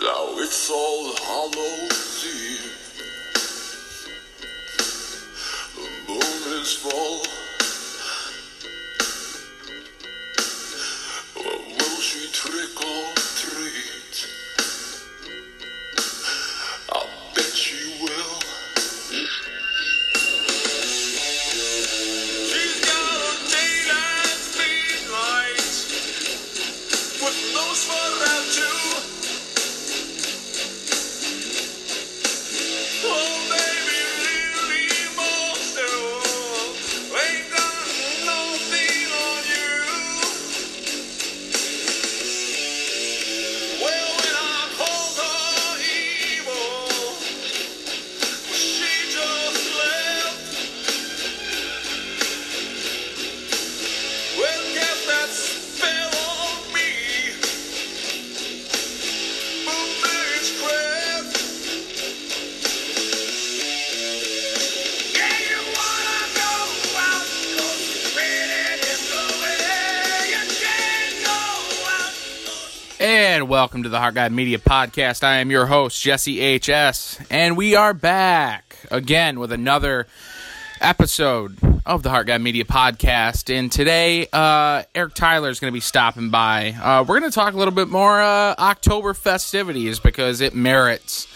Now it's all Hallows Eve. The moon is full. Welcome to the Heart Guide Media Podcast. I am your host, Jesse H.S., and we are back again with another episode of the Heart Guide Media Podcast. And today, uh, Eric Tyler is going to be stopping by. Uh, we're going to talk a little bit more uh, October festivities because it merits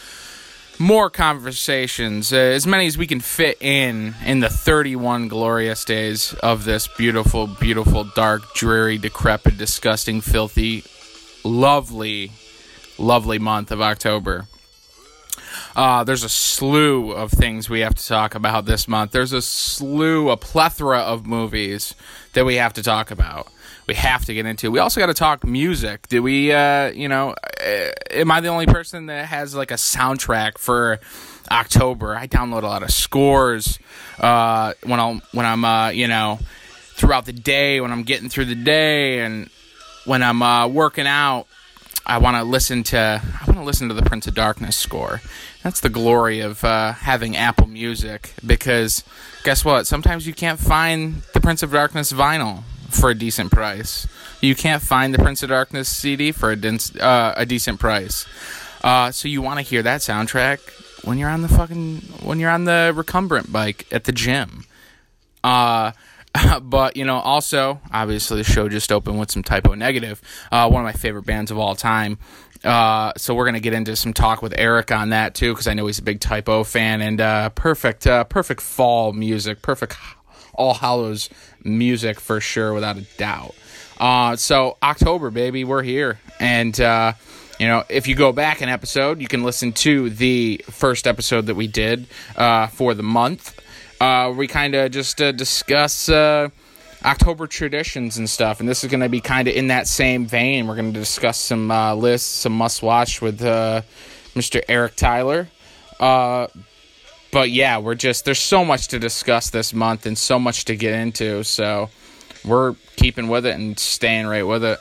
more conversations, uh, as many as we can fit in in the 31 glorious days of this beautiful, beautiful, dark, dreary, decrepit, disgusting, filthy, lovely, lovely month of October. Uh, there's a slew of things we have to talk about this month. There's a slew, a plethora of movies that we have to talk about. We have to get into. We also got to talk music. Do we, uh, you know, uh, am I the only person that has like a soundtrack for October? I download a lot of scores uh, when I'm when I'm, uh, you know, throughout the day when I'm getting through the day and when I'm uh, working out. I want to listen to I want to listen to the Prince of Darkness score. That's the glory of uh, having Apple Music because guess what? Sometimes you can't find the Prince of Darkness vinyl for a decent price. You can't find the Prince of Darkness CD for a, dense, uh, a decent price. Uh, so you want to hear that soundtrack when you're on the fucking when you're on the recumbent bike at the gym. Uh, but you know, also obviously the show just opened with some Type O Negative, uh, one of my favorite bands of all time. Uh, so we're gonna get into some talk with Eric on that too, because I know he's a big Type O fan and uh, perfect, uh, perfect fall music, perfect All Hallows music for sure, without a doubt. Uh, so October, baby, we're here, and you know, if you go back an episode, you can listen to the first episode that we did for the month. Uh, we kind of just uh, discuss uh, October traditions and stuff, and this is going to be kind of in that same vein. We're going to discuss some uh, lists, some must watch with uh, Mr. Eric Tyler. Uh, but yeah, we're just there's so much to discuss this month and so much to get into, so we're keeping with it and staying right with it.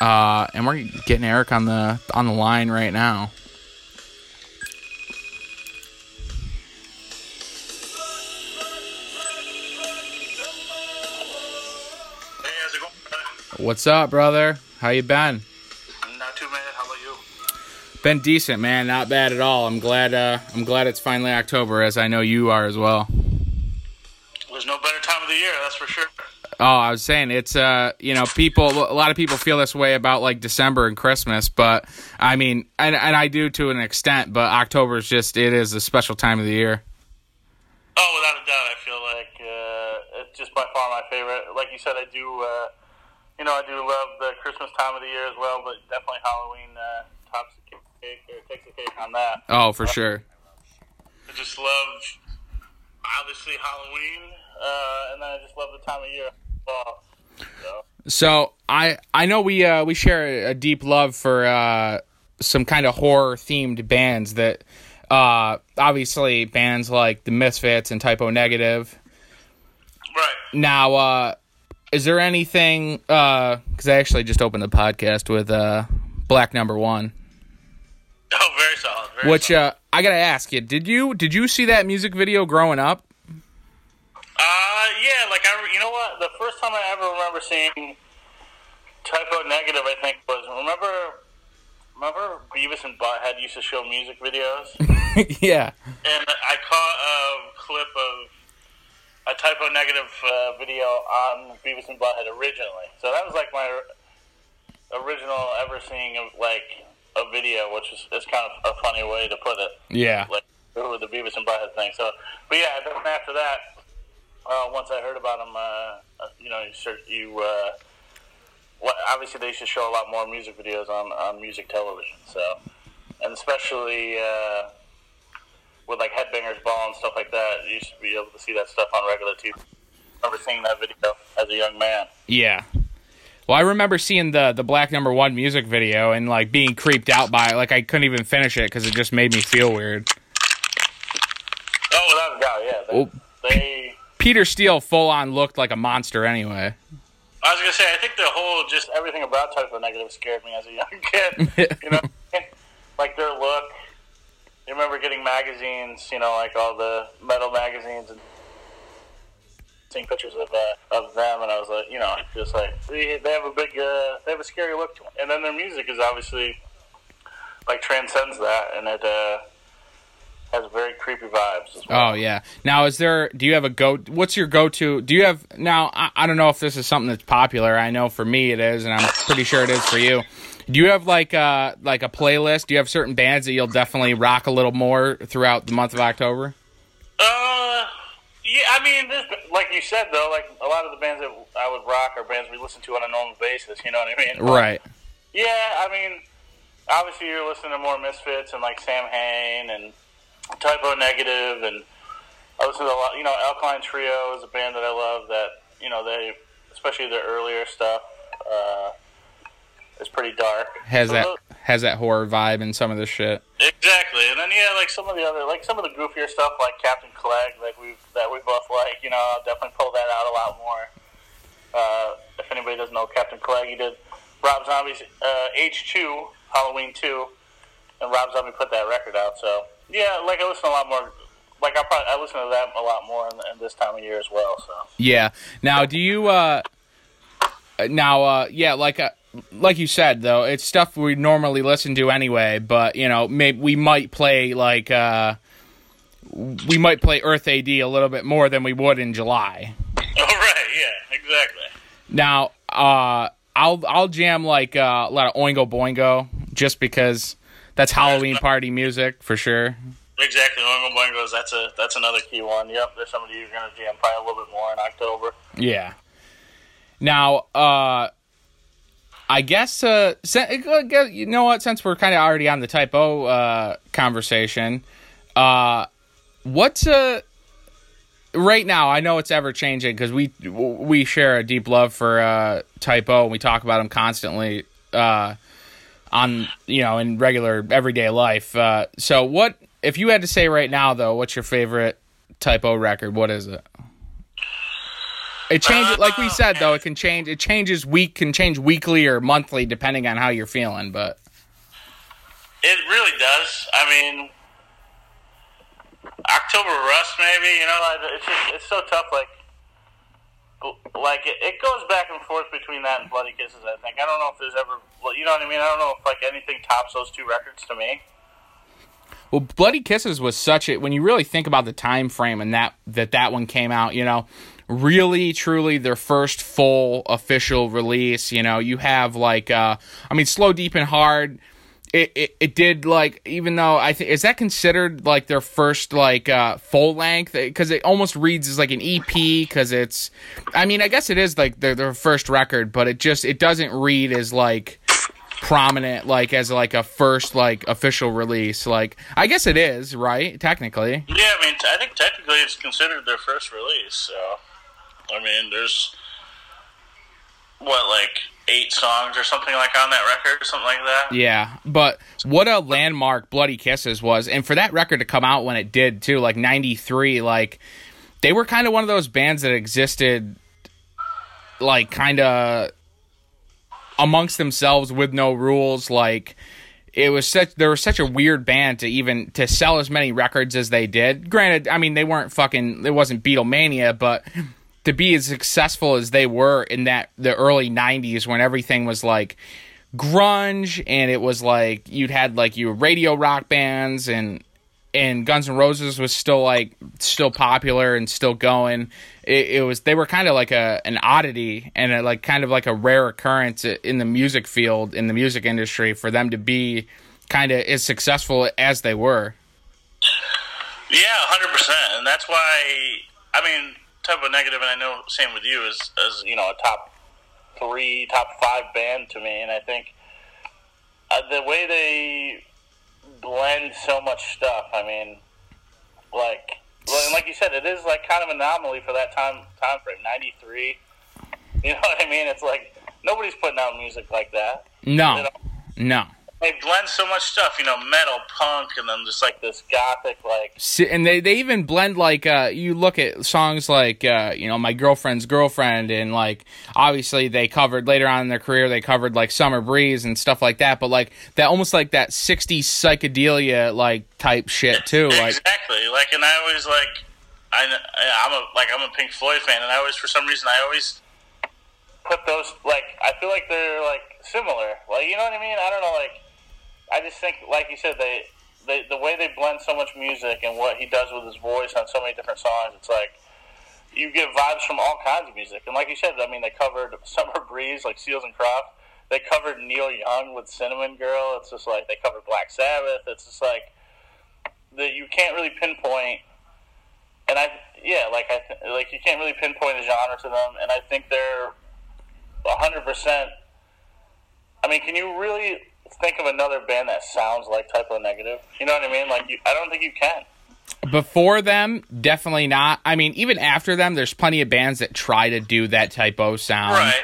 And we're getting Eric on the on the line right now. What's up, brother? How you been? Not too bad. How about you? Been decent, man. Not bad at all. I'm glad. Uh, I'm glad it's finally October, as I know you are as well. There's no better time of the year, that's for sure. Oh, I was saying it's uh, you know, people. A lot of people feel this way about like December and Christmas, but I mean, and, and I do to an extent. But October is just it is a special time of the year. Oh, without a doubt, I feel like uh, it's just by far my favorite. Like you said, I do. Uh, you know, I do love the Christmas time of the year as well, but definitely Halloween uh, tops the cake or takes the cake on that. Oh, for sure. I just love, obviously Halloween, uh, and then I just love the time of year. Fall. So, So I I know we uh, we share a deep love for uh, some kind of horror themed bands that uh, obviously bands like the Misfits and Type O Negative. right. Now, uh, is there anything? Because I actually just opened the podcast with uh, Black Number One, Oh, very solid. Very which solid. uh, I gotta ask you: Did you did you see that music video growing up? Uh, yeah, like I, you know what? The first time I ever remember seeing Type O Negative, I think, was remember remember Beavis and Butthead used to show music videos, yeah. and I caught a clip of a Type O Negative uh, video on Beavis and Butthead originally. So that was like my original ever seeing of like a video, which is, is kind of a funny way to put it. Yeah. Like with the Beavis and Butthead thing. So, but yeah, then after that, uh, once I heard about them, uh, uh, you know, you start, you uh, well, obviously they should show a lot more music videos on on music television. So, and especially. Uh, with like Headbangers Ball and stuff like that, you should be able to see that stuff on regular TV. I remember seeing that video as a young man. Yeah. Well, I remember seeing the the Black Number One music video and like being creeped out by it. Like I couldn't even finish it because it just made me feel weird. Oh, without a doubt, yeah. They, Oh. they Peter Steele full on looked like a monster anyway. I was gonna say, I think the whole just everything about Type O Negative scared me as a young kid. you know, like their look. You remember getting magazines, you know, like all the metal magazines and seeing pictures of uh, of them, and I was like, you know, just like they have a big, uh, they have a scary look to them, and then their music is obviously like transcends that, and it uh, has very creepy vibes as well. Oh yeah. Now, is there? Do you have a go? What's your go to? Do you have now? I, I don't know if this is something that's popular. I know for me it is, and I'm pretty sure it is for you. Do you have like a like a playlist? Do you have certain bands that you'll definitely rock a little more throughout the month of October? Uh, yeah, I mean, this, like you said though, like a lot of the bands that I would rock are bands we listen to on a normal basis. You know what I mean? Right. Yeah, I mean, obviously you're listening to more Misfits and like Samhain and Type O Negative, and I listen to a lot. You know, Alkaline Trio is a band that I love. That you know they, especially their earlier stuff, uh, is pretty dark. Has So that those- has that horror vibe in some of this shit? Exactly, and then yeah, like some of the other, like some of the goofier stuff, like Captain Clegg, like we that we both like. You know, I'll definitely pull that out a lot more. Uh, if anybody doesn't know Captain Clegg, he did Rob Zombie's uh, H two Halloween two, and Rob Zombie put that record out. So yeah, like I listen a lot more. Like I probably I listen to that a lot more in, in this time of year as well. So Yeah. Now, do you uh now uh yeah, like uh, like you said though, it's stuff we normally listen to anyway, but you know, maybe we might play like uh we might play Earth AD a little bit more than we would in July. oh right, yeah, exactly. Now, uh I'll I'll jam like uh, a lot of Oingo Boingo just because that's Halloween party music for sure. Exactly, Oingo Boingos. That's a that's another key one. Yep, there's somebody you're gonna jam probably a little bit more in October. Yeah. Now, uh, I guess, uh, you know what? Since we're kind of already on the Type O uh, conversation, uh, what's uh, right now? I know it's ever changing because we we share a deep love for uh, Type O and we talk about them constantly uh, on you know in regular everyday life. Uh, so, what if you had to say right now though? What's your favorite Type O record? What is it? It changes, uh, like we oh, said, though. It can change. It changes week, can change weekly or monthly depending on how you're feeling. But It really does. I mean, October Rust, maybe. You know, like, it's just it's so tough. Like, like it, it goes back and forth between that and Bloody Kisses. I think. I don't know if there's ever. You know what I mean. I don't know if like anything tops those two records to me. well, Bloody Kisses was such a when you really think about the time frame and that that that one came out. You know, really truly their first full official release. You know, you have like, uh I mean, Slow Deep and Hard. It, it, it did like even though I think is that considered like their first like uh full length because it almost reads as like an EP because it's I mean I guess it is like their their first record but it just it doesn't read as like prominent like as like a first like official release like I guess it is right technically Yeah, I mean, I think technically it's considered their first release. So, I mean, there's what like eight songs or something like on that record, or something like that. Yeah, but what a landmark Bloody Kisses was, and for that record to come out when it did too, like '93, like they were kind of one of those bands that existed, like kind of amongst themselves with no rules. Like it was such, there was such a weird band to even to sell as many records as they did. Granted, I mean they weren't fucking, it wasn't Beatlemania, but to be as successful as they were in that the early 90s when everything was like grunge and it was like you'd had like your radio rock bands and and Guns N' Roses was still like still popular and still going. It, it was they were kind of like a an oddity and a, like kind of like a rare occurrence in the music field in the music industry for them to be kind of as successful as they were. Yeah, hundred percent, and that's why I mean, Type O Negative, and I know same with you is as you know a top three, top five band to me, and I think uh, the way they blend so much stuff. I mean, like well, and like you said, it is like kind of anomaly for that time time frame. Ninety three. You know what I mean? It's like nobody's putting out music like that. No, no. They blend so much stuff, you know, metal, punk, and then just like this gothic, like and they, they even blend like uh you look at songs like uh you know my girlfriend's girlfriend and like obviously they covered later on in their career they covered like summer breeze and stuff like that but like that almost like that 60s psychedelia like type shit too like exactly. Like, and I always like, I, I'm a like I'm a Pink Floyd fan, and I always for some reason I always put those like I feel like they're like similar. Like, you know what I mean? I don't know. Like, I just think, like you said, they. They, the way they blend so much music and what he does with his voice on so many different songs, it's like you get vibes from all kinds of music. And like you said, I mean, they covered Summer Breeze, like Seals and Crofts. They covered Neil Young with Cinnamon Girl. It's just like they covered Black Sabbath. It's just like that you can't really pinpoint. And I, yeah, like I, th- like you can't really pinpoint a genre to them. And I think they're hundred percent. I mean, can you really think of another band that sounds like Type O Negative? You know what I mean? Like, you, I don't think you can. before them definitely not i mean even after them there's plenty of bands that try to do that Type O sound right?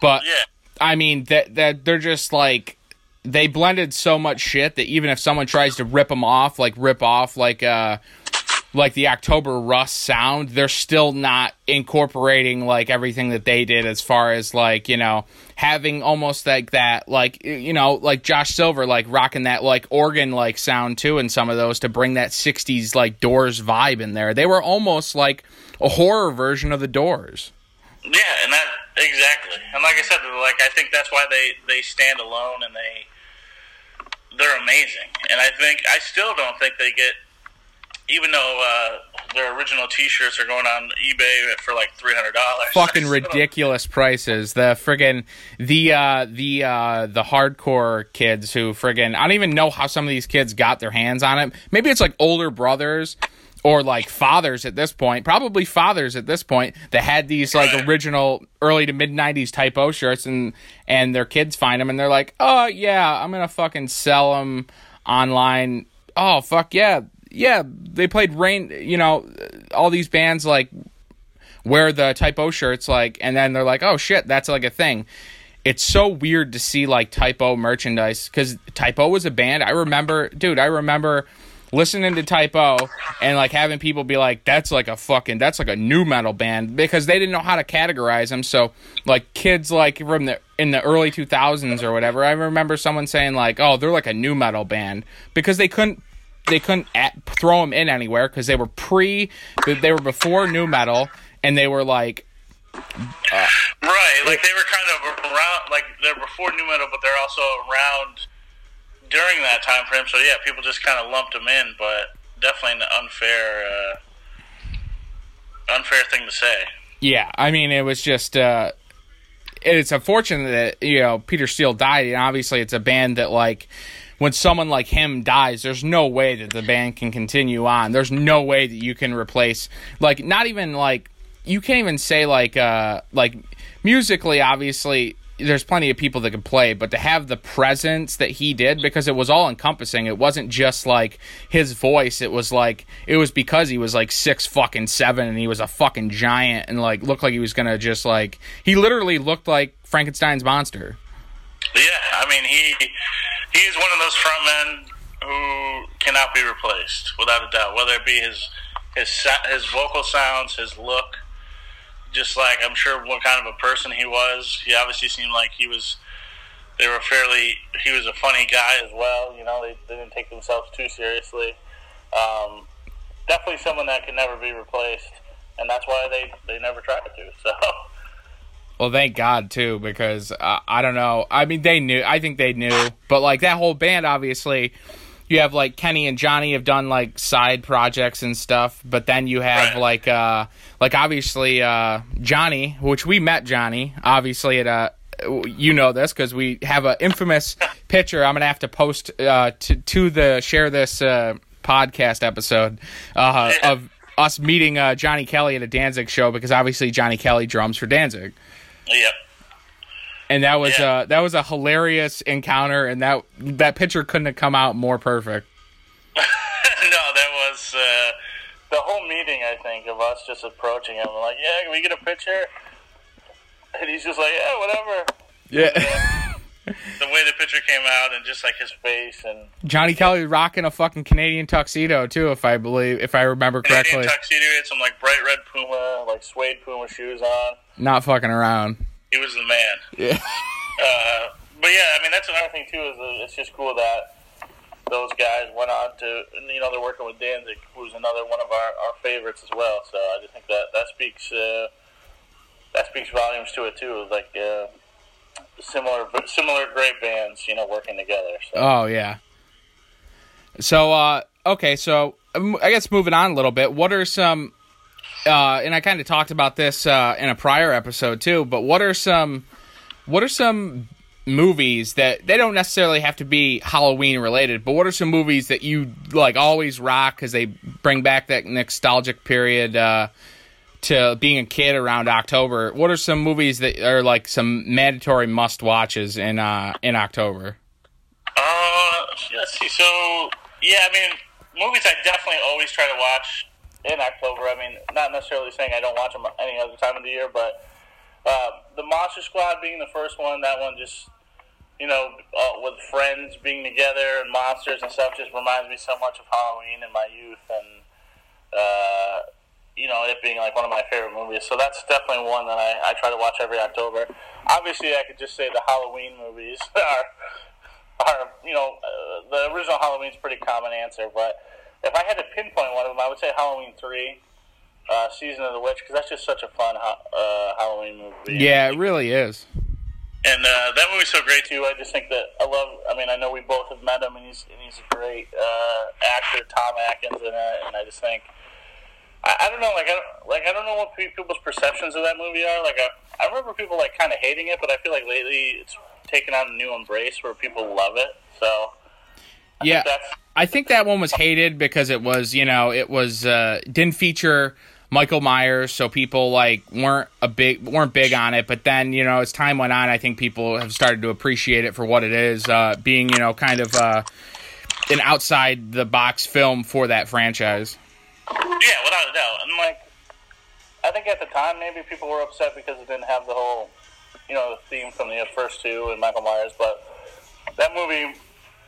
but Yeah. I mean that that they're just like they blended so much shit that even if someone tries to rip them off, like rip off like uh like the October Rust sound, they're still not incorporating like everything that they did as far as like, you know, having almost like that like you know, like Josh Silver like rocking that like organ like sound too in some of those to bring that 60s like Doors vibe in there. They were almost like a horror version of the Doors. Yeah, and that exactly. And like I said, like I think that's why they they stand alone and they they're amazing. And I think I still don't think they get even though uh, their original T-shirts are going on eBay for like three hundred dollars. fucking ridiculous prices. The friggin' the uh the uh the hardcore kids who friggin' I don't even know how some of these kids got their hands on it. Maybe it's like older brothers or like fathers at this point, probably fathers at this point that had these like Right. original early to mid 90s Type O shirts and and their kids find them and they're like, "Oh yeah, I'm to fucking sell them online." Oh fuck yeah. Yeah, they played Rain, you know, all these bands like wear the Type O shirts like and then they're like oh shit that's like a thing. It's so weird to see like Type O merchandise because Type O was a band i remember dude i remember listening to Type O and like having people be like that's like a fucking that's like a new metal band because they didn't know how to categorize them so like kids like from the in the early 2000s or whatever i remember someone saying like oh they're like a new metal band because they couldn't they couldn't at, throw them in anywhere because they were pre they were before new metal and they were like Right, like they were kind of around, like they're before new metal, but they're also around during that time frame. So yeah, people just kind of lumped them in, but definitely an unfair, uh, unfair thing to say. yeah i mean it was just uh it's unfortunate that you know peter steele died and obviously it's a band that like when someone like him dies there's no way that the band can continue on. There's no way that you can replace like not even like you can't even say like uh like musically obviously there's plenty of people that can play but to have the presence that he did because it was all encompassing. It wasn't just like his voice. It was like it was because he was like six fucking seven and he was a fucking giant and like looked like he was gonna just like he literally looked like frankenstein's monster Yeah, I mean he he is one of those frontmen who cannot be replaced without a doubt. Whether it be his his his vocal sounds, his look, just like I'm sure what kind of a person he was. He obviously seemed like he was. They were fairly. He was a funny guy as well. You know, they, they didn't take themselves too seriously. Um, definitely someone that can never be replaced, and that's why they they never tried to. So Well, thank God too, because uh, I don't know. I mean, they knew. I think they knew, but like that whole band, obviously, you have like Kenny and Johnny have done like side projects and stuff, but then you have Right. like uh like obviously uh Johnny, which we met Johnny, obviously at a. You know this because we have an infamous picture. I'm gonna have to post uh, to to the share this uh, podcast episode uh, of us meeting uh, Johnny Kelly at a Danzig show because obviously Johnny Kelly drums for Danzig Yep. and that was Yeah. uh that was a hilarious encounter and that that picture couldn't have come out more perfect no, that was uh, the whole meeting. I think of us just approaching him, like, "Yeah, can we get a picture?" And he's just like, "Yeah, whatever." yeah just like his face and johnny kelly rocking a fucking canadian tuxedo too if i believe if i remember correctly. Canadian tuxedo, he had some like bright red Puma, like suede Puma shoes on. not fucking around He was the man. yeah Uh, but yeah, I mean that's another thing too. Is it's just cool that those guys went on to you know they're working with Danzig, who's another one of our, our favorites as well. So I just think that that speaks uh, that speaks volumes to it too. Like uh, similar similar great bands, you know, working together. So. oh yeah so uh okay so um, i guess moving on a little bit what are some uh and i kind of talked about this uh in a prior episode too but what are some what are some movies that they don't necessarily have to be Halloween related, but what are some movies that you like always rock because they bring back that nostalgic period uh, to being a kid around October? What are some movies that are like some mandatory must watches in uh, in October? Uh, let's see. So, yeah, I mean, movies I definitely always try to watch in October. I mean, not necessarily saying I don't watch them any other time of the year, but uh, the Monster Squad being the first one, that one just, you know, uh, with friends being together and monsters and stuff just reminds me so much of Halloween in my youth and, uh, you know, it being like one of my favorite movies. So that's definitely one that I, I try to watch every October. Obviously, I could just say the Halloween movies are are you know uh, the original Halloween's a pretty common answer, but if I had to pinpoint one of them, I would say Halloween three, uh, Season of the Witch, because that's just such a fun uh, Halloween movie. Yeah, it really is. and uh, that movie's so great too. I just think that I love. I mean, I know we both have met him, and he's and he's a great uh, actor, Tom Atkins, in it, and I just think. I, I don't know, like I don't, like I don't know what people's perceptions of that movie are. Like I, I remember people like kind of hating it, but I feel like lately it's taken on a new embrace where people love it. So Yeah, that's I think that one was hated because it was, you know, it was uh, didn't feature Michael Myers, so people like weren't a big weren't big on it. But then, you know, as time went on, I think people have started to appreciate it for what it is, uh, being, you know, kind of uh, an outside the box film for that franchise. Yeah, without a doubt. And like, I think at the time maybe people were upset because it didn't have the whole, you know, the theme from the first two and Michael Myers. But that movie,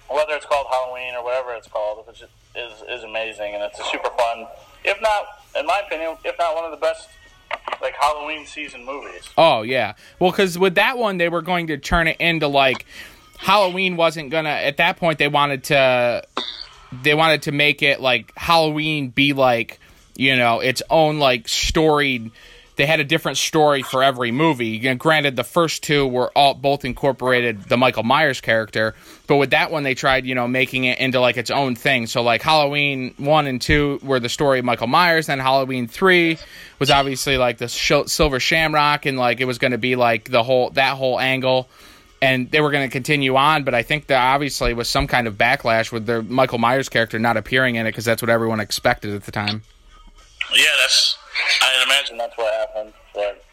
whether it's called Halloween or whatever it's called, which is is amazing and it's a super fun. If not, in my opinion, if not one of the best like Halloween season movies. Oh yeah, well, because with that one they were going to turn it into like Halloween wasn't gonna. At that point, they wanted to they wanted to make it like Halloween be like you know its own like storied. They had a different story for every movie. You know, granted, the first two were all both incorporated the Michael Myers character, but with that one, they tried you know making it into like its own thing. So like Halloween one and two were the story of Michael Myers, then Halloween three was obviously like the Silver Shamrock, and like it was going to be like the whole that whole angle and they were going to continue on. But I think there obviously was some kind of backlash with the Michael Myers character not appearing in it because that's what everyone expected at the time. Yeah, that's. I imagine that's what happened. But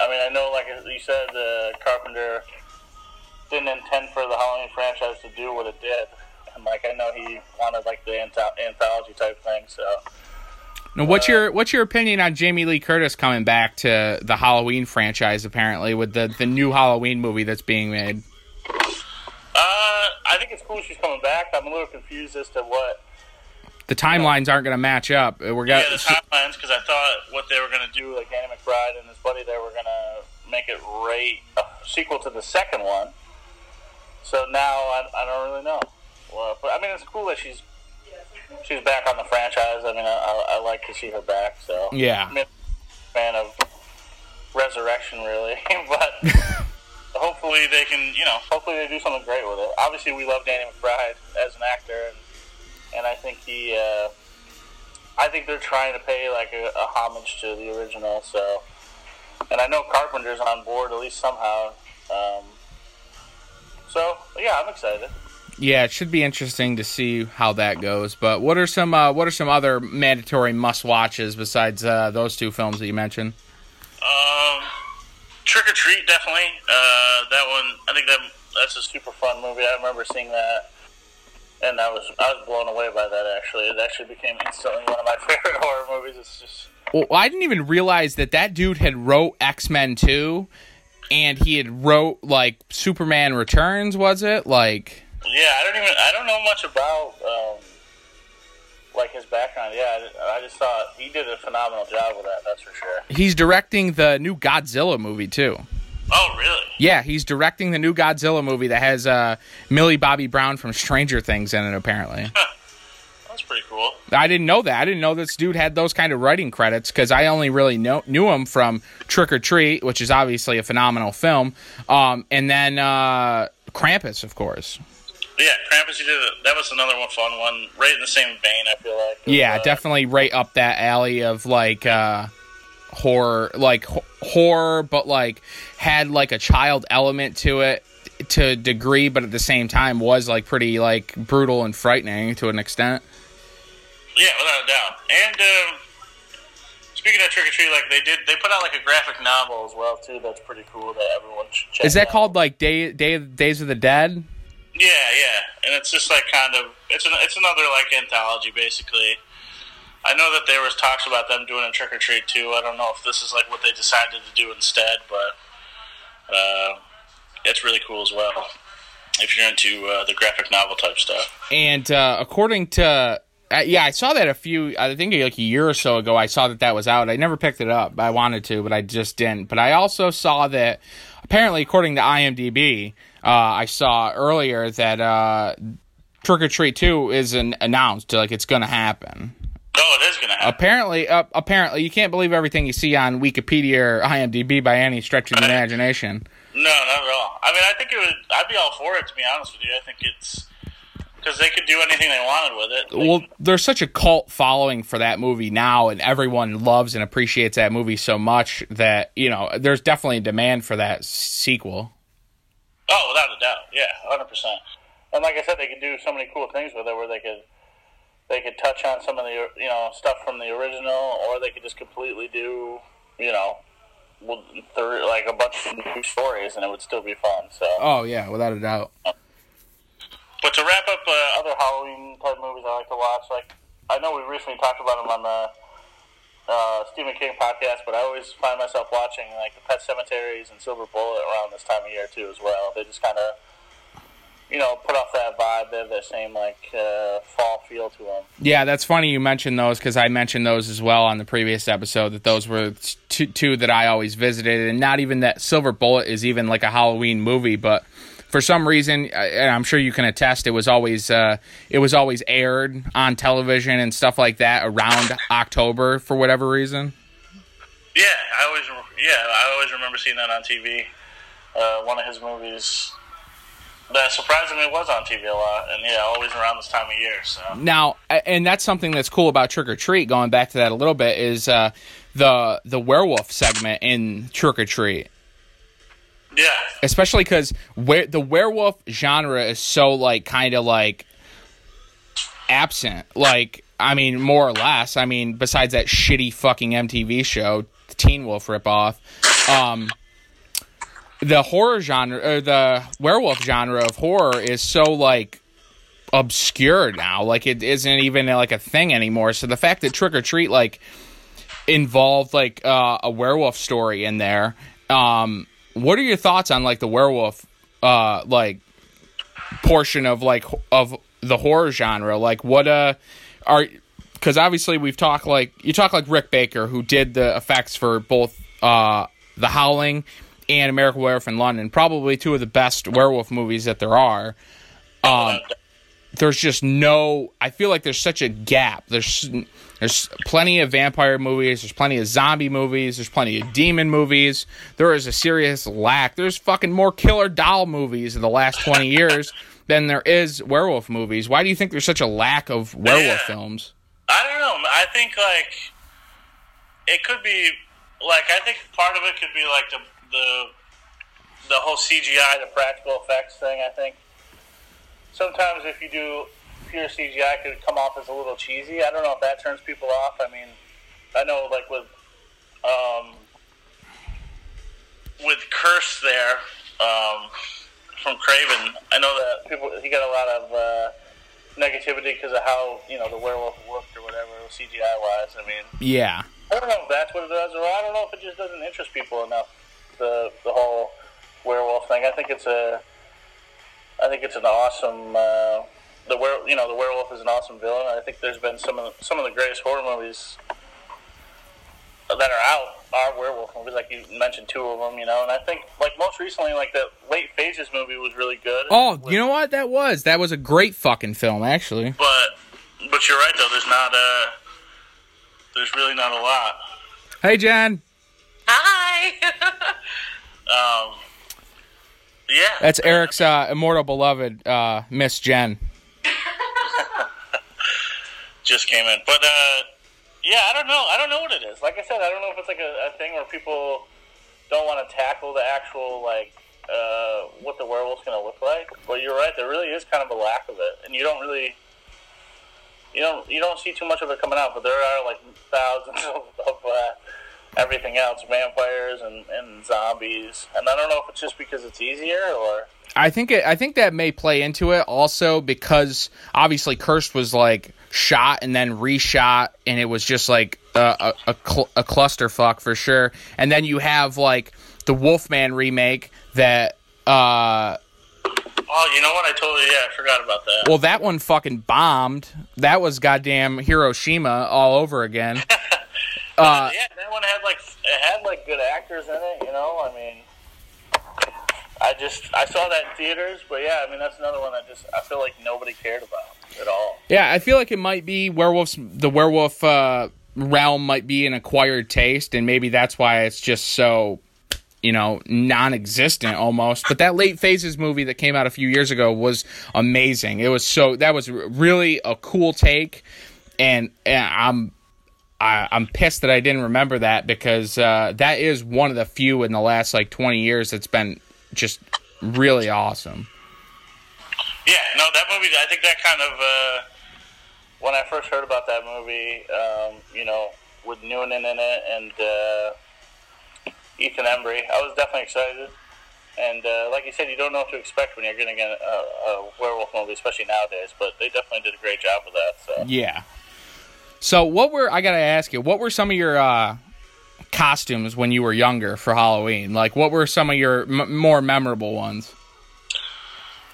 I mean, I know, like you said, uh, Carpenter didn't intend for the Halloween franchise to do what it did, and like I know he wanted like the anth- anthology type thing. So Now, what's your what's your opinion on Jamie Lee Curtis coming back to the Halloween franchise? Apparently, with the the new Halloween movie that's being made. uh, I think it's cool she's coming back. I'm a little confused as to what. The timelines aren't going to match up. We're got Yeah, the timelines because I thought what they were going to do, like Danny McBride and his buddy, they were going to make it right a sequel to the second one. So now I, I don't really know. Well, but I mean, it's cool that she's she's back on the franchise. I mean, I, I, like to see her back. So Yeah. I'm a fan of resurrection, really. but hopefully they can, you know, hopefully they do something great with it. Obviously, we love Danny McBride as an actor, and and I think he, uh, I think they're trying to pay like a, a homage to the original. So, and I know Carpenter's on board at least somehow. Um, so yeah, I'm excited. Yeah, it should be interesting to see how that goes. But what are some uh, what are some other mandatory must watches besides uh, those two films that you mentioned? Um, Trick or Treat, definitely. Uh, that one, I think that that's a super fun movie. I remember seeing that, and I was I was blown away by that. Actually, it actually became instantly one of my favorite horror movies. It's just Well, I didn't even realize that that dude had wrote X Men two, and he had wrote like Superman Returns. Was it like? Yeah. I don't even I don't know much about um, like his background. Yeah, I, I just thought he did a phenomenal job with that. That's for sure. He's directing the new Godzilla movie too. Oh, really? Yeah, he's directing the new Godzilla movie that has uh, Millie Bobby Brown from Stranger Things in it. Apparently, That's pretty cool. I didn't know that. I didn't know this dude had those kind of writing credits because I only really know, knew him from Trick or Treat, which is obviously a phenomenal film, um, and then uh, Krampus, of course. Yeah, Krampus. He did it. That was another one fun one. Right in the same vein. I feel like. Yeah, uh, definitely right up that alley of like uh horror, like ho- horror, but like had like a child element to it to a degree, but at the same time was like pretty like brutal and frightening to an extent. Yeah, without a doubt. And um, speaking of Trick or Treat, like they did, they put out like a graphic novel as well too. That's pretty cool. That everyone should check. Is that out. called like Day Day Days of the Dead? Yeah, yeah. And it's just like kind of it's an it's another like anthology basically. I know that there was talks about them doing a Trick or Treat too. I don't know if this is like what they decided to do instead, but uh, it's really cool as well. If you're into uh, the graphic novel type stuff. And uh, according to uh, yeah, I saw that a few. I think like a year or so ago. I saw that that was out. I never picked it up. I wanted to, but I just didn't. But I also saw that apparently, according to IMDb, uh, I saw earlier that uh, Trick or Treat Two isn't announced. Like it's going to happen. Oh, it is gonna happen. Apparently, uh, apparently, you can't believe everything you see on Wikipedia or IMDb by any stretch of the imagination. No, not at all. I mean, I think it would. I'd be all for it to be honest with you. I think it's because they could do anything they wanted with it. They- well, there's such a cult following for that movie now, and everyone loves and appreciates that movie so much that you know there's definitely a demand for that sequel. Oh, without a doubt, yeah, hundred percent. And like I said, they could do so many cool things with it, where they could they could touch on some of the you know stuff from the original, or they could just completely do you know well, th- like a bunch of new stories, and it would still be fun. So, Oh yeah, without a doubt. but to wrap up uh, other Halloween type movies I like to watch, like I know we recently talked about them on the uh, Stephen King podcast, but I always find myself watching like the Pet Cemeteries and Silver Bullet around this time of year too, as well. They just kind of, you know, put off that vibe. They have that same like uh, fall feel to them. Yeah, that's funny you mentioned those because I mentioned those as well on the previous episode. That those were two, two that I always visited, and not even that Silver Bullet is even like a Halloween movie, but for some reason, and I'm sure you can attest, it was always uh, it was always aired on television and stuff like that around October for whatever reason. Yeah, I always, yeah, I always remember seeing that on TV. Uh, one of his movies that surprisingly was on TV a lot, and yeah, always around this time of year. So Now, and that's something that's cool about Trick or Treat. Going back to that a little bit is uh, the the werewolf segment in Trick or Treat. Yeah, especially because where the werewolf genre is so like kind of like absent. Like i mean more or less. I mean besides that shitty fucking mtv show the teen wolf ripoff um the horror genre or the werewolf genre of horror is so like obscure now. Like it isn't even like a thing anymore. So the fact that trick or treat like involved like uh, a werewolf story in there um what are your thoughts on like the werewolf uh like portion of like of the horror genre like what uh are because obviously we've talked like you talk like rick baker who did the effects for both uh the howling and american werewolf in london probably two of the best werewolf movies that there are um there's just no. I feel like there's such a gap. There's there's plenty of vampire movies. There's plenty of zombie movies. There's plenty of demon movies. There is a serious lack. There's fucking more killer doll movies in the last 20 years than there is werewolf movies. Why do you think there's such a lack of werewolf Yeah. films? I don't know. I think like it could be like I think part of it could be like the the the whole CGI, the practical effects thing. I think sometimes if you do pure CGI, could come off as a little cheesy. I don't know if that turns people off. I mean, I know like with um, with Curse there um, from Craven, I know that people he got a lot of. Uh, negativity because of how you know the werewolf looked or whatever CGI wise. I mean, Yeah. I don't know if that's what it does, or I don't know if it just doesn't interest people enough. The the whole werewolf thing. I think it's a. I think it's an awesome. Uh, the were you know the werewolf is an awesome villain. I think there's been some of the, some of the greatest horror movies that are out are werewolf movies. Like you mentioned, two of them. You know, and I think like most recently, like the late phases movie was really good. Oh, With- you know what that was? That was a great fucking film, actually. But but you're right though. There's not uh there's really not a lot. Hey, Jen. Hi. Um, yeah, That's Eric's uh, immortal beloved, uh, Miss Jen. Just came in. But uh, yeah, I don't know. I don't know what it is. Like I said, I don't know if it's like a, a thing where people don't want to tackle the actual like uh, what the werewolf's going to look like. But you're right. There really is kind of a lack of it, and you don't really. You don't you don't see too much of it coming out, but there are like thousands of, of uh, everything else, vampires and, and zombies, and I don't know if it's just because it's easier or I think it, I think that may play into it also because obviously Cursed was like shot and then reshot and it was just like a a, a, cl- a clusterfuck for sure. And then you have like the Wolfman remake that uh oh, you know what? I totally yeah, I forgot about that. well that one fucking bombed. That was goddamn Hiroshima all over again. Uh yeah, that one had like it had like good actors in it. You know, I mean, I just I saw that in theaters, but yeah, I mean that's another one I just I feel like nobody cared about at all. Yeah, I feel like it might be werewolves. The werewolf uh, realm might be an acquired taste, and maybe that's why it's just so, you know, non-existent almost. But that late phases movie that came out a few years ago was amazing. It was so that was really a cool take, and, and I'm. I, I'm pissed that I didn't remember that because uh, that is one of the few in the last like 20 years that's been just really awesome. Yeah, no, that movie. I think that kind of uh, when I first heard about that movie, um, you know, with Noonan in it and uh, Ethan Embry, I was definitely excited. And uh, like you said, you don't know what to expect when you're getting a, a, a werewolf movie, especially nowadays. But they definitely did a great job with that. So. Yeah. So what were I gotta ask you? What were some of your uh, costumes when you were younger for Halloween? Like, what were some of your m- more memorable ones?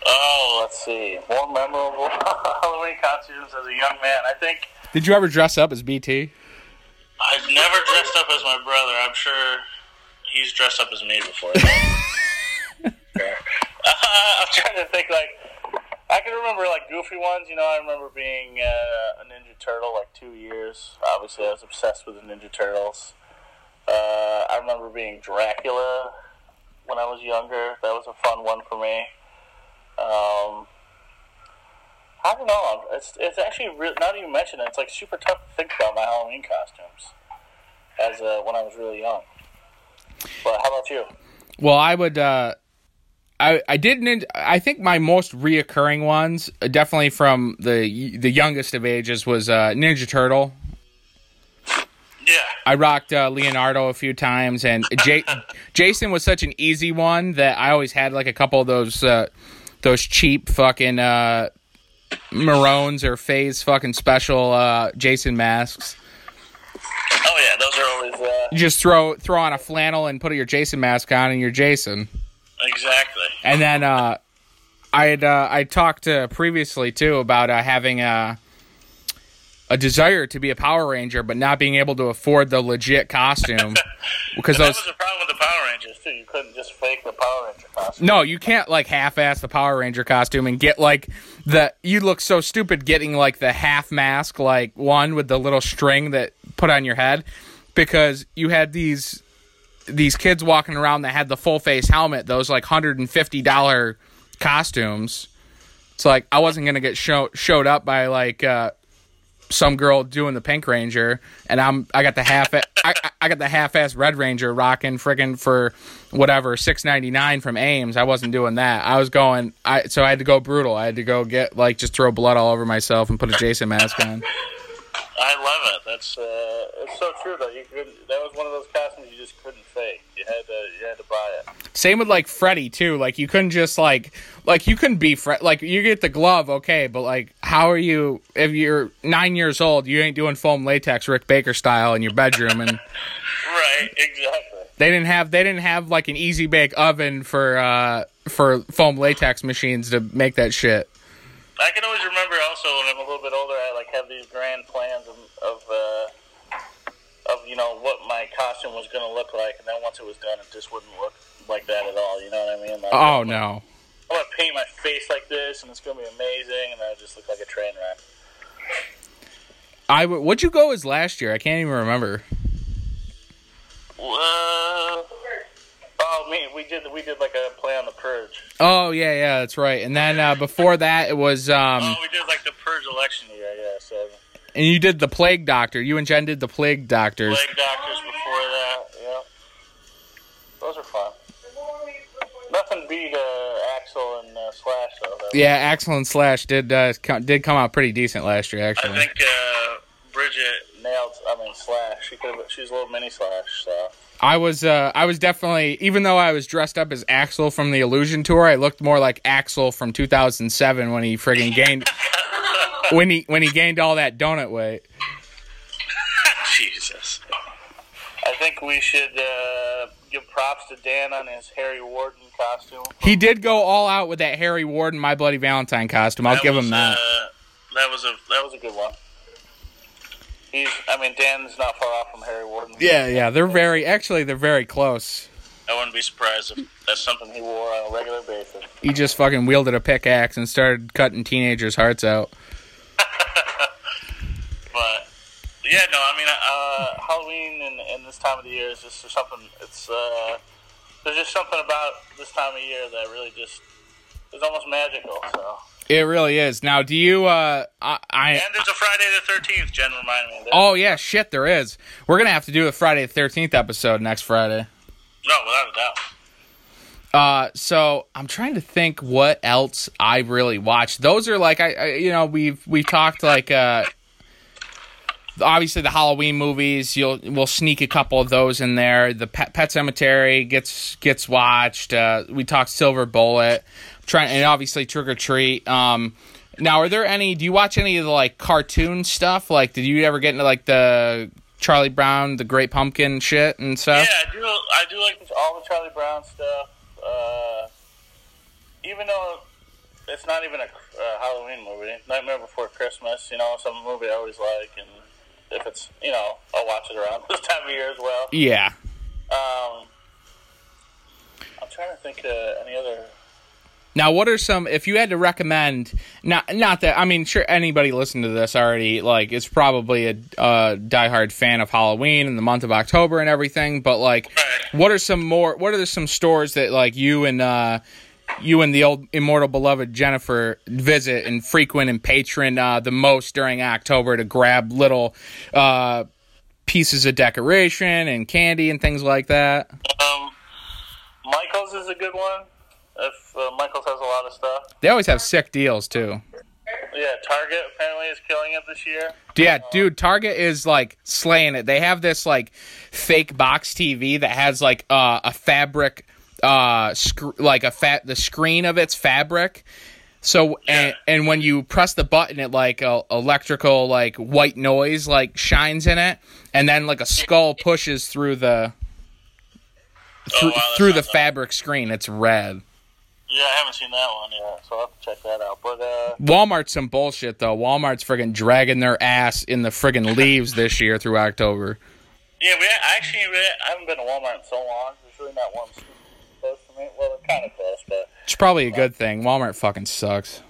Oh, let's see. More memorable Halloween costumes as a young man. I think Did you ever dress up as BT? I've never dressed up as my brother. I'm sure he's dressed up as me before. Uh, I'm trying to think like I can remember like goofy ones. You know, I remember being uh, a Ninja Turtle like two years. Obviously, I was obsessed with the Ninja Turtles. Uh, I remember being Dracula when I was younger. That was a fun one for me. Um, I don't know. It's it's actually re- not even mentioned. It's like super tough to think about my Halloween costumes as uh, when I was really young. But how about you? Well, I would. Uh, I I did. Nin- I think my most reoccurring ones, uh, definitely from the the youngest of ages, was uh, Ninja Turtle. Yeah, I rocked uh, Leonardo a few times, and J- Jason was such an easy one that I always had like a couple of those uh, those cheap fucking uh, Maroons or Phase fucking special uh, Jason masks. oh yeah, those are always uh, You just throw throw on a flannel and put your Jason mask on, and you're Jason. Exactly. And then uh, I had uh, I talked uh, previously too about uh, having a a desire to be a Power Ranger, but not being able to afford the legit costume because That those was the problem with the Power Rangers. Rangers too. You couldn't just fake the Power Ranger costume. No, you can't like half-ass the Power Ranger costume and get like the. You look so stupid getting like the half mask, like one with the little string that put on your head, because you had these these kids walking around that had the full face helmet, those like hundred and fifty dollar costumes. It's like I wasn't gonna get show, showed up by like uh, some girl doing the Pink Ranger, and I'm I got the half I, I got the half ass Red Ranger rocking friggin' for whatever six ninety nine from Ames. I wasn't doing that. I was going I so I had to go brutal. I had to go get like just throw blood all over myself and put a Jason mask on. I love it. That's uh, it's so true though. You could that was one of those costumes you just couldn't. You had to you had to buy it. Same with like Freddy too. Like you couldn't just like like you couldn't be Fred. Like you get the glove, okay, but like how are you if you're nine years old? You ain't doing foam latex Rick Baker style in your bedroom, and Right, exactly. they didn't have they didn't have like an easy bake oven for uh for foam latex machines to make that shit. I can always remember also when I'm a little bit older, I like have these grand plans of of, you know what my costume was going to look like, and then once it was done, it just wouldn't look like that at all. You know what I mean? Like, Oh no. I'm gonna paint my face like this, and it's gonna be amazing, and I just look like a train wreck. I w- what'd you go as last year? I can't even remember. Uh, oh, me, we did we did like a play on the purge. Oh yeah, yeah, that's right. And then uh, before that, it was um, oh, we did like the purge election year. Yeah, so and you did the plague doctor. You and Jen did the plague doctors. plague doctors before that. Yeah, those are fun. Nothing beat uh, Axl and uh, Slash though. Yeah, Axl and Slash did uh, co- did come out pretty decent last year, actually. I think uh, Bridget nailed. I mean, Slash. She could. She's a little mini Slash. So. I was uh, I was definitely even though I was dressed up as Axl from the Illusion tour, I looked more like Axl from 2007 when he friggin' gained when he when he gained all that donut weight. Jesus. I think we should uh, give props to Dan on his Harry Warden costume. He did go all out with that Harry Warden My Bloody Valentine costume. I'll give was, him that. Uh, that was a that was a good one. He's. I mean, Dan's not far off from Harry Warden. Yeah, yeah, they're very actually they're very close. I wouldn't be surprised if that's something he wore on a regular basis. He just fucking wielded a pickaxe and started cutting teenagers' hearts out. But yeah, no, I mean, uh, Halloween and, and this time of the year is just something. It's uh, there's just something about this time of year that really just is almost magical. So, It really is. Now, do you? uh I, I and there's a Friday the Thirteenth. Jen reminded me. Of that. oh yeah, shit, there is. We're gonna have to do a Friday the Thirteenth episode next Friday. no, without a doubt. Uh, so I'm trying to think what else I really watched. Those are like I, I you know, we've we've talked like uh obviously the Halloween movies. You'll we'll sneak a couple of those in there. The Pet, Pet Sematary gets gets watched. Uh, we talked Silver Bullet, trying and obviously Trick or Treat. Um, now are there any? Do you watch any of the like cartoon stuff? Like, did you ever get into like the Charlie Brown, the Great Pumpkin shit and stuff? Yeah, I do. I do like all the Charlie Brown stuff. Uh, even though it's not even a uh, Halloween movie, Nightmare Before Christmas. You know, some movie I always like, and if it's you know, I'll watch it around this time of year as well. Yeah. Um, I'm trying to think of any other. Now, what are some? If you had to recommend, not not that I mean, sure anybody listening to this already like is probably a uh, diehard fan of Halloween and the month of October and everything. But like, what are some more? What are some stores that like you and uh, you and the old immortal beloved Jennifer visit and frequent and patron uh, the most during October to grab little uh, pieces of decoration and candy and things like that? Um, Michaels is a good one. If uh, Michaels has a lot of stuff. They always have sick deals too. Yeah, Target apparently is killing it this year. Yeah, dude, Target is like slaying it. They have this like fake box TV that has like uh, a fabric uh sc- like a fat the screen of its fabric. So and, and when you press the button it like a electrical like white noise like shines in it and then like a skull pushes through the through, wow, through the fabric screen. It's red. Yeah, I haven't seen that one yet, so I'll have to check that out. But uh, Walmart's some bullshit though. Walmart's friggin' dragging their ass in the friggin' leaves this year through October. yeah, we I actually I haven't been to Walmart in so long. There's really not one close to me. Well, they're kind of close, but. It's probably a good thing. Walmart fucking sucks.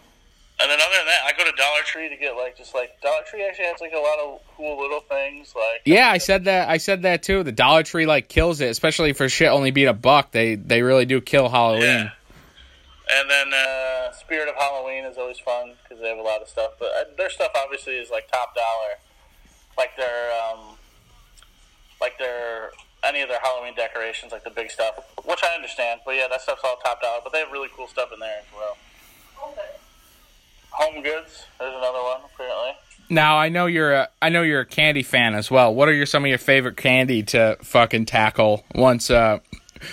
And then other than that, I go to Dollar Tree to get like just like Dollar Tree actually has like a lot of cool little things like Yeah, I said that. I said that too. The Dollar Tree like kills it, especially for shit only being a buck. They they really do kill Halloween. Yeah. And then uh, Spirit of Halloween is always fun because they have a lot of stuff. But uh, their stuff obviously is like top dollar, like their um, like their any of their Halloween decorations, like the big stuff, which I understand. But yeah, that stuff's all top dollar. But they have really cool stuff in there as well. Home Goods, there's another one apparently. Now I know you're a I know you're a candy fan as well. What are your some of your favorite candy to fucking tackle once? Uh,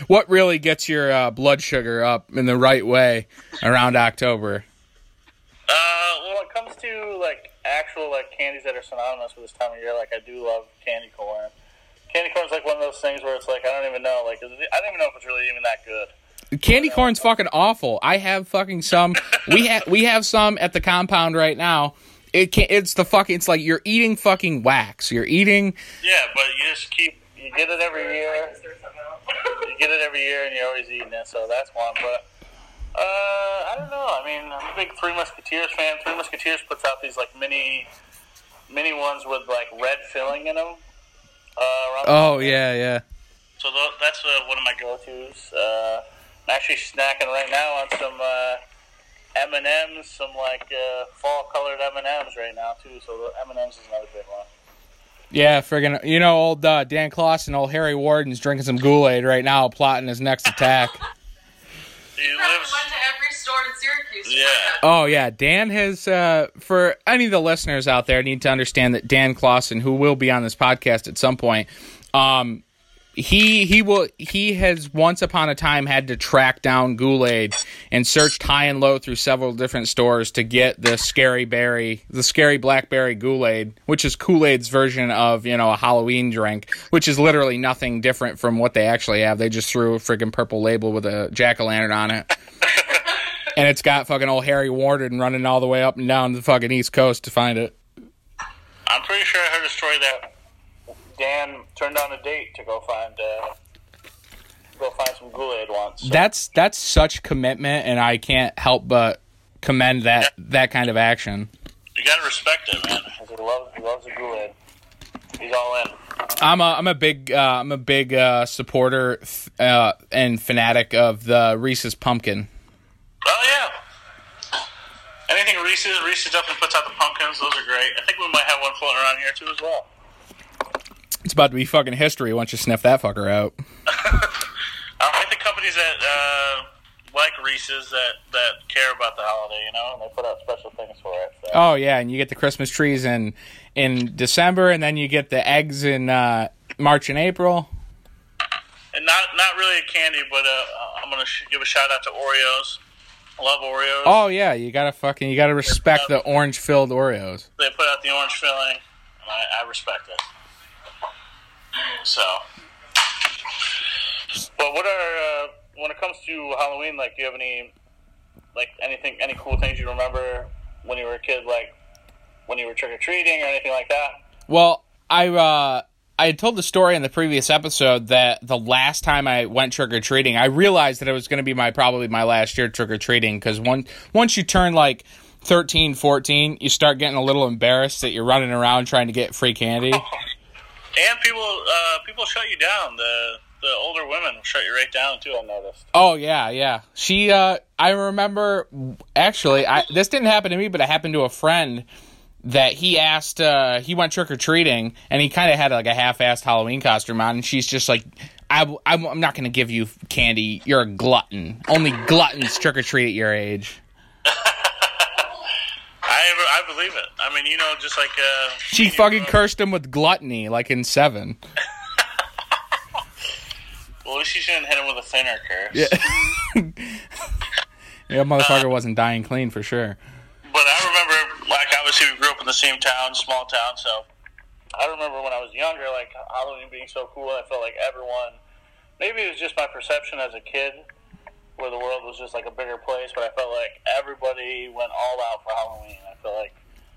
what really gets your uh, blood sugar up in the right way around October? Uh, well, when it comes to like actual like candies that are synonymous with this time of year, like I do love candy corn. Candy corn's like one of those things where it's like I don't even know, like is it- I don't even know if it's really even that good. Candy corn's fucking awful. I have fucking some. We have we have some at the compound right now. It can It's the fucking. It's like you're eating fucking wax. You're eating. Yeah, but you just keep you get it every year. Get it every year, and you're always eating it. So that's one. But uh, I don't know. I mean, I'm a big Three Musketeers fan. Three Musketeers puts out these like mini mini ones with like red filling in them. Uh, Oh yeah, yeah. So tho- that's uh, one of my go-tos. Uh, I'm actually snacking right now on some uh, M and M's, some like uh, fall-colored M and M's right now too. So the M and M's is another big one. Yeah, friggin' you know, old uh, Dan Clausen, old Harry Warden's drinking some Kool-Aid right now, plotting his next attack. He lives. went to every store in Syracuse. Yeah. Oh yeah, Dan has. Uh, for any of the listeners out there, need to understand that Dan Clausen, who will be on this podcast at some point, um, he he will he has once upon a time had to track down Kool-Aid and searched high and low through several different stores to get the scary berry, the scary blackberry Kool-Aid, which is Kool-Aid's version of you know a Halloween drink, which is literally nothing different from what they actually have. They just threw a freaking purple label with a jack o' lantern on it. And it's got fucking old Harry Warden running all the way up and down the fucking East Coast to find it. I'm pretty sure I heard a story that Dan turned on a date to go find uh, go find some Kool-Aid once. So, That's that's such commitment, and I can't help but commend that that kind of action. you gotta respect it, man. He loves he loves the Kool-Aid. He's all in. I'm a I'm a big uh, I'm a big uh, supporter uh, and fanatic of the Reese's pumpkin. Oh yeah. Anything Reese's, Reese's definitely puts out the pumpkins. Those are great. I think we might have one floating around here too as well. It's about to be fucking history once you sniff that fucker out. I like the companies that uh, like Reese's that that care about the holiday, you know, and they put out special things for it. So. Oh yeah, and you get the Christmas trees in in December, and then you get the eggs in uh, March and April. And not not really a candy, but uh, I'm gonna sh- give a shout out to Oreos. I love Oreos. Oh yeah, you gotta fucking you gotta respect the orange filled Oreos. They put out the orange filling, and I, I respect it. So, but what are uh, when it comes to Halloween? Like, do you have any like anything, any cool things you remember when you were a kid, like when you were trick or treating or anything like that? Well, I uh I had told the story in the previous episode that the last time I went trick or treating, I realized that it was going to be my probably my last year trick or treating because one once you turn like 13, 14, you start getting a little embarrassed that you're running around trying to get free candy. And people, uh, people shut you down. The the older women shut you right down too. I noticed. Oh yeah, yeah. She uh I remember actually I this didn't happen to me but it happened to a friend that he asked uh he went trick or treating and he kind of had like a half-assed Halloween costume on and she's just like I, I'm I'm not going to give you candy. You're a glutton. Only gluttons trick or treat at your age. I I believe it. I mean, you know, just like uh, She fucking cursed him with gluttony like in 7. Well, at least she shouldn't hit him with a thinner curse. Yeah. yeah, motherfucker wasn't dying clean for sure. But I remember, like, obviously we grew up in the same town, small town, so I remember when I was younger, like, Halloween being so cool, I felt like everyone, maybe it was just my perception as a kid, where the world was just like a bigger place, but I felt like everybody went all out for Halloween. I feel like,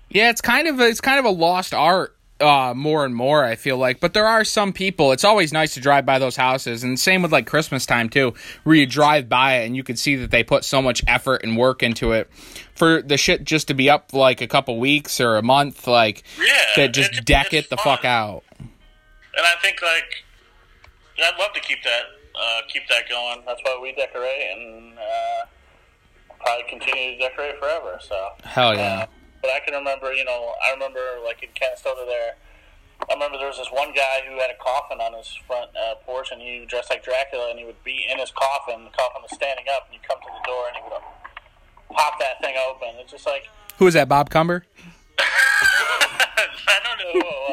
Yeah, it's kind of a, it's kind of a lost art uh, more and more. I feel like, but there are some people. It's always nice to drive by those houses, and same with like Christmas time too, where you drive by it and you can see that they put so much effort and work into it for the shit just to be up like a couple weeks or a month, like Yeah, that just it- deck it the fuck out. And I think like I'd love to keep that uh, keep that going. That's why we decorate and uh, probably continue to decorate forever. So Hell yeah. Uh, but I can remember, you know, I remember like in Canastota there. I remember there was this one guy who had a coffin on his front uh, porch, and he dressed like Dracula, and he would be in his coffin. The coffin was standing up, and you come to the door, and he would pop that thing open. It's just like Who is that? Bob Cumber? I don't know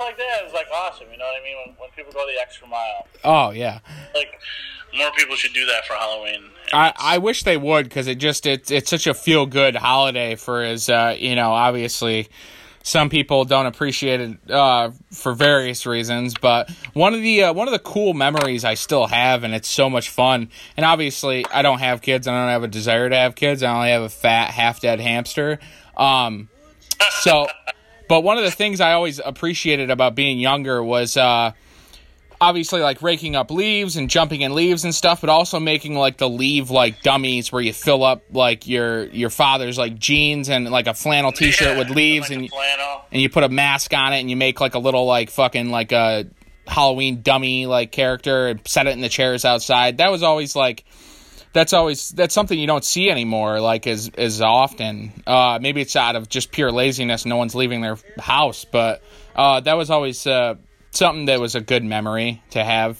like that is like awesome. You know what I mean? When, when people go the extra mile, Oh yeah. like more people should do that for Halloween. I, I wish they would because it just it's it's such a feel good holiday for as uh, you know obviously some people don't appreciate it uh, for various reasons but one of the uh, one of the cool memories I still have and it's so much fun and obviously I don't have kids I don't have a desire to have kids I only have a fat half dead hamster um, so but one of the things I always appreciated about being younger was uh, obviously like raking up leaves and jumping in leaves and stuff, but also making like the leave like dummies where you fill up like your your father's like jeans and like a flannel t-shirt Yeah, with leaves like and and you put a mask on it and you make like a little like fucking like a Halloween dummy like character and set it in the chairs outside. That was always like that's always that's something you don't see anymore like as as often. Uh maybe it's out of just pure laziness no one's leaving their house, but uh that was always uh something that was a good memory to have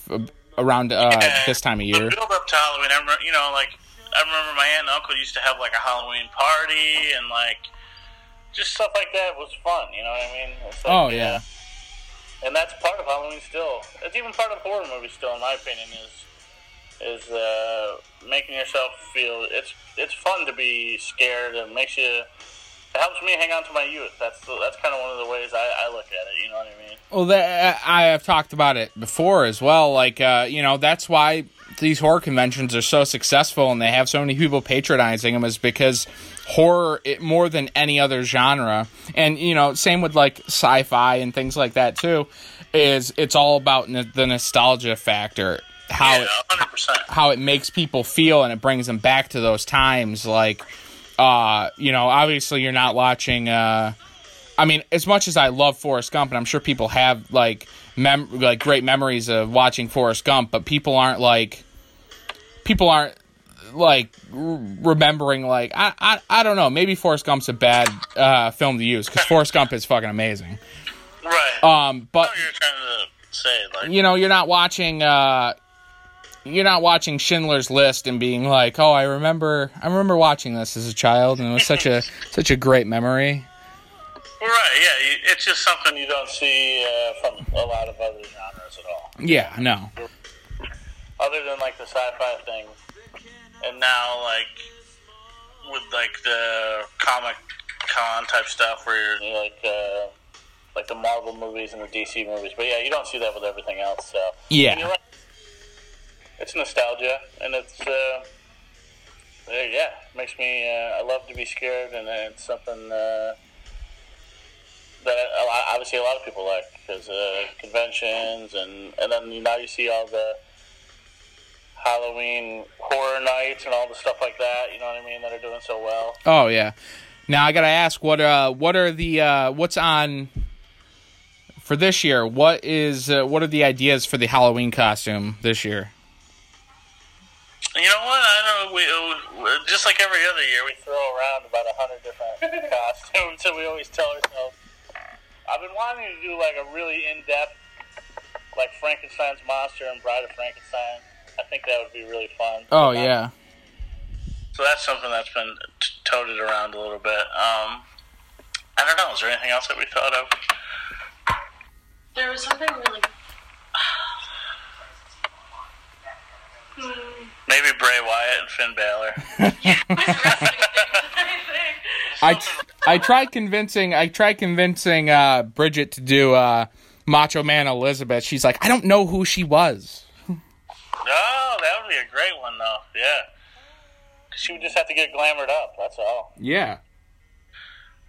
around uh Yeah, this time of year. build up to Halloween. I remember, you know, like I remember my aunt and uncle used to have like a Halloween party and like just stuff like that was fun. You know what I mean? Like, Oh yeah. and that's part of Halloween still. It's even part of horror movies still, in my opinion. Is is uh, making yourself feel it's it's fun to be scared and makes you. It helps me hang on to my youth. That's the, that's kind of one of the ways I, I look at it. You know what I mean? Well, that, I have talked about it before as well. Like, uh, you know, that's why these horror conventions are so successful and they have so many people patronizing them is because horror, it, more than any other genre, and you know, same with like sci-fi and things like that too, is it's all about the nostalgia factor. How yeah, it, how it makes people feel and it brings them back to those times like uh you know obviously you're not watching uh I mean as much as I love Forrest Gump and I'm sure people have like mem- like great memories of watching Forrest Gump but people aren't like people aren't like r- remembering like I, I I don't know maybe Forrest Gump's a bad uh film to use cuz Forrest Gump is fucking amazing Right. um but what you're trying to say, like, you know, you're not watching uh you're not watching Schindler's List and being like, "Oh, I remember I remember watching this as a child and it was such a such a great memory." right? Yeah, it's just something you don't see uh, from a lot of other genres at all. Yeah, no. other than like the sci-fi thing, and now like with like the comic con type stuff where you're like uh, like the Marvel movies and the DC movies. But yeah, you don't see that with everything else. So Yeah. It's nostalgia, and it's uh, yeah, makes me. Uh, I love to be scared, and it's something. Uh, that obviously a lot of people like because uh, conventions and and then now you see all the Halloween horror nights and all the stuff like that. You know what I mean? That are doing so well. Oh, yeah. Now I got to ask what uh what are the uh what's on for this year? What is uh, what are the ideas for the Halloween costume this year? You know what? I know we we- just like every other year we throw around about a hundred different costumes, and we always tell ourselves. I've been wanting to do like a really in depth, like Frankenstein's monster and Bride of Frankenstein. I think that would be really fun. Oh, yeah. So that's something that's been t- toted around a little bit. Um, I don't know. Is there anything else that we thought of? There was something really. Maybe Bray Wyatt and Finn Balor. I I tried convincing I tried convincing uh Bridget to do uh Macho Man Elizabeth. She's like, "I don't know who she was." Oh, that would be a great one, though. Yeah. she would just have to get glamored up. That's all. Yeah.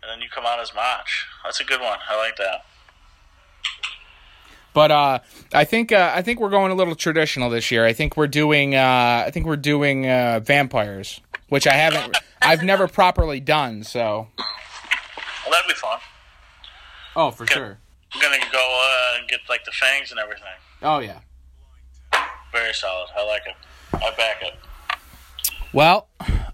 And then you come out as Mach. That's a good one. I like that. But uh, I think uh, I think we're going a little traditional this year. I think we're doing uh, I think we're doing uh, vampires, which I haven't I've never properly done. So Well, that'd be fun. oh, for sure. I'm gonna go uh, and get like the fangs and everything. Oh yeah. Very solid. I like it. I back it. Well,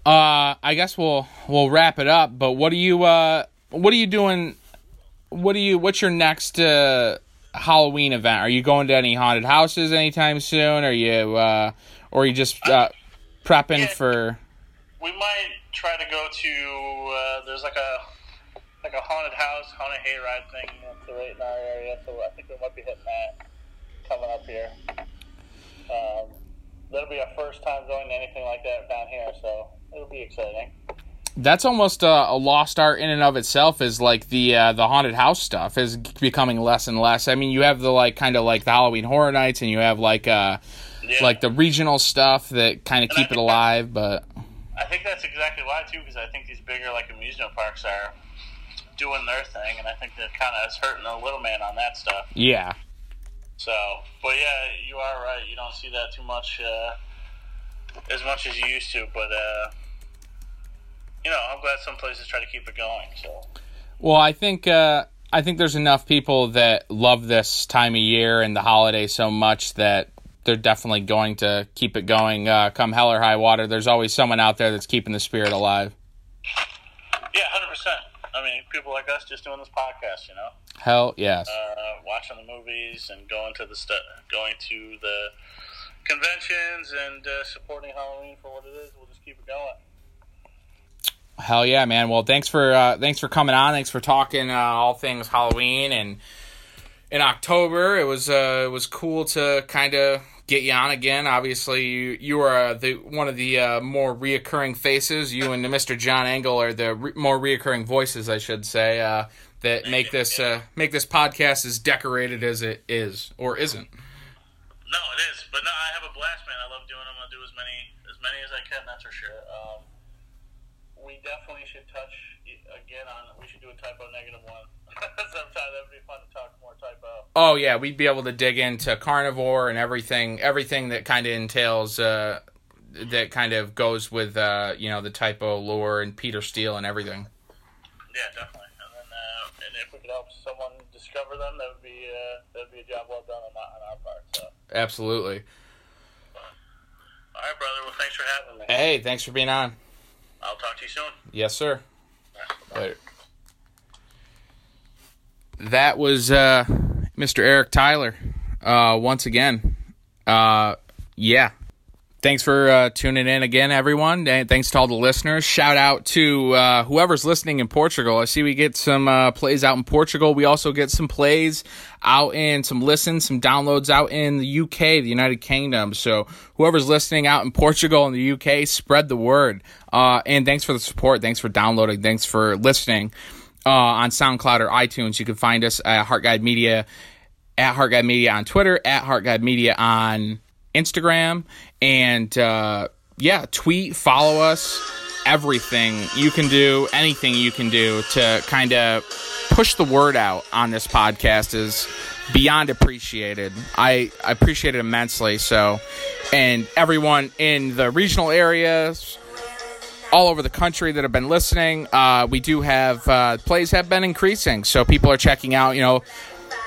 uh, I guess we'll we'll wrap it up. But what are you uh, what are you doing? What are you? What's your next uh, Halloween event? Are you going to any haunted houses anytime soon? Are you uh, or are you just uh, prepping Yeah. for? We might try to go to. Uh, there's like a like a haunted house, haunted hayride thing that's right in our area. So I think we might be hitting that coming up here. Um, that'll be our first time going to anything like that down here, so it'll be exciting. That's almost a, a lost art in and of itself. Is like the uh, the haunted house stuff is becoming less and less. I mean, you have the like kind of like the Halloween Horror Nights, and you have like uh, Yeah. like the regional stuff that kind of keep it alive. But I think that's exactly why too, because I think these bigger like amusement parks are doing their thing, and I think that kind of is hurting the little man on that stuff. yeah, So, but yeah, you are right. You don't see that too much, uh, as much as you used to. But uh, you know, I'm glad some places try to keep it going. So, Well, I think uh, I think there's enough people that love this time of year and the holiday so much that they're definitely going to keep it going. Uh, come hell or high water, there's always someone out there that's keeping the spirit alive. yeah, hundred percent. I mean, people like us just doing this podcast, you know, Hell yes. uh, watching the movies and going to the stu- going to the conventions and uh, supporting Halloween for what it is. We'll just keep it going. Hell yeah, man. Well, thanks for uh, thanks for coming on. Thanks for talking uh, all things Halloween and in October. It was uh, it was cool to kind of get you on again. Obviously, you you are uh, the one of the uh, more reoccurring faces. You and Mr. John Engel are the re- more reoccurring voices, I should say, uh, that make this uh, make this podcast as decorated as it is or isn't. No, it is. But no, I have a blast, man. I love doing them. I'll do as many as many as I can. That's for sure. Um, definitely should touch again on. We should do a Type O Negative one sometime. That'd be fun to talk more Type O. Oh yeah, we'd be able to dig into carnivore and everything, everything that kind of entails, uh, that kind of goes with, uh, you know, the Type O lore and Peter Steele and everything. Yeah, definitely. And then, uh, and if we could help someone discover them, that would be uh, that would be a job well done on, our- on our part. So, Absolutely. all right, brother. Well, thanks for having me. Hey, thanks for being on. I'll talk to you soon. Yes, sir. Right. Later. That was uh, Mr. Eric Tyler. Uh, once again, uh, yeah. Thanks for uh, tuning in again, everyone. And thanks to all the listeners. Shout out to uh, whoever's listening in Portugal. I see we get some uh, plays out in Portugal. We also get some plays out in some listens, some downloads out in the UK, the United Kingdom. So whoever's listening out in Portugal and the UK, spread the word. Uh, and thanks for the support. Thanks for downloading. Thanks for listening uh, on SoundCloud or iTunes. You can find us at Heart Guide Media, at Heart Guide Media on Twitter, at Heart Guide Media on Instagram, and uh, yeah, tweet, follow us. Everything you can do, anything you can do to kind of push the word out on this podcast is beyond appreciated. I, I appreciate it immensely. So, and everyone in the regional areas, all over the country that have been listening. Uh, we do have uh, plays have been increasing, so people are checking out. You know,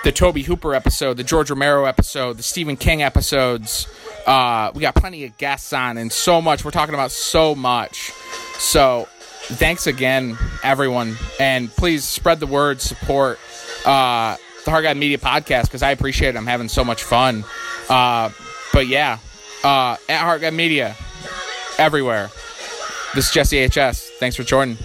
the Tobe Hooper episode, the George Romero episode, the Stephen King episodes. Uh, we got plenty of guests on, and so much. We're talking about so much. So, thanks again, everyone, and please spread the word, support uh, the Hard Guy Media podcast because I appreciate it. I'm having so much fun. Uh, but yeah, uh, at Hard Guy Media, everywhere. This is Jesse HS. Thanks for joining.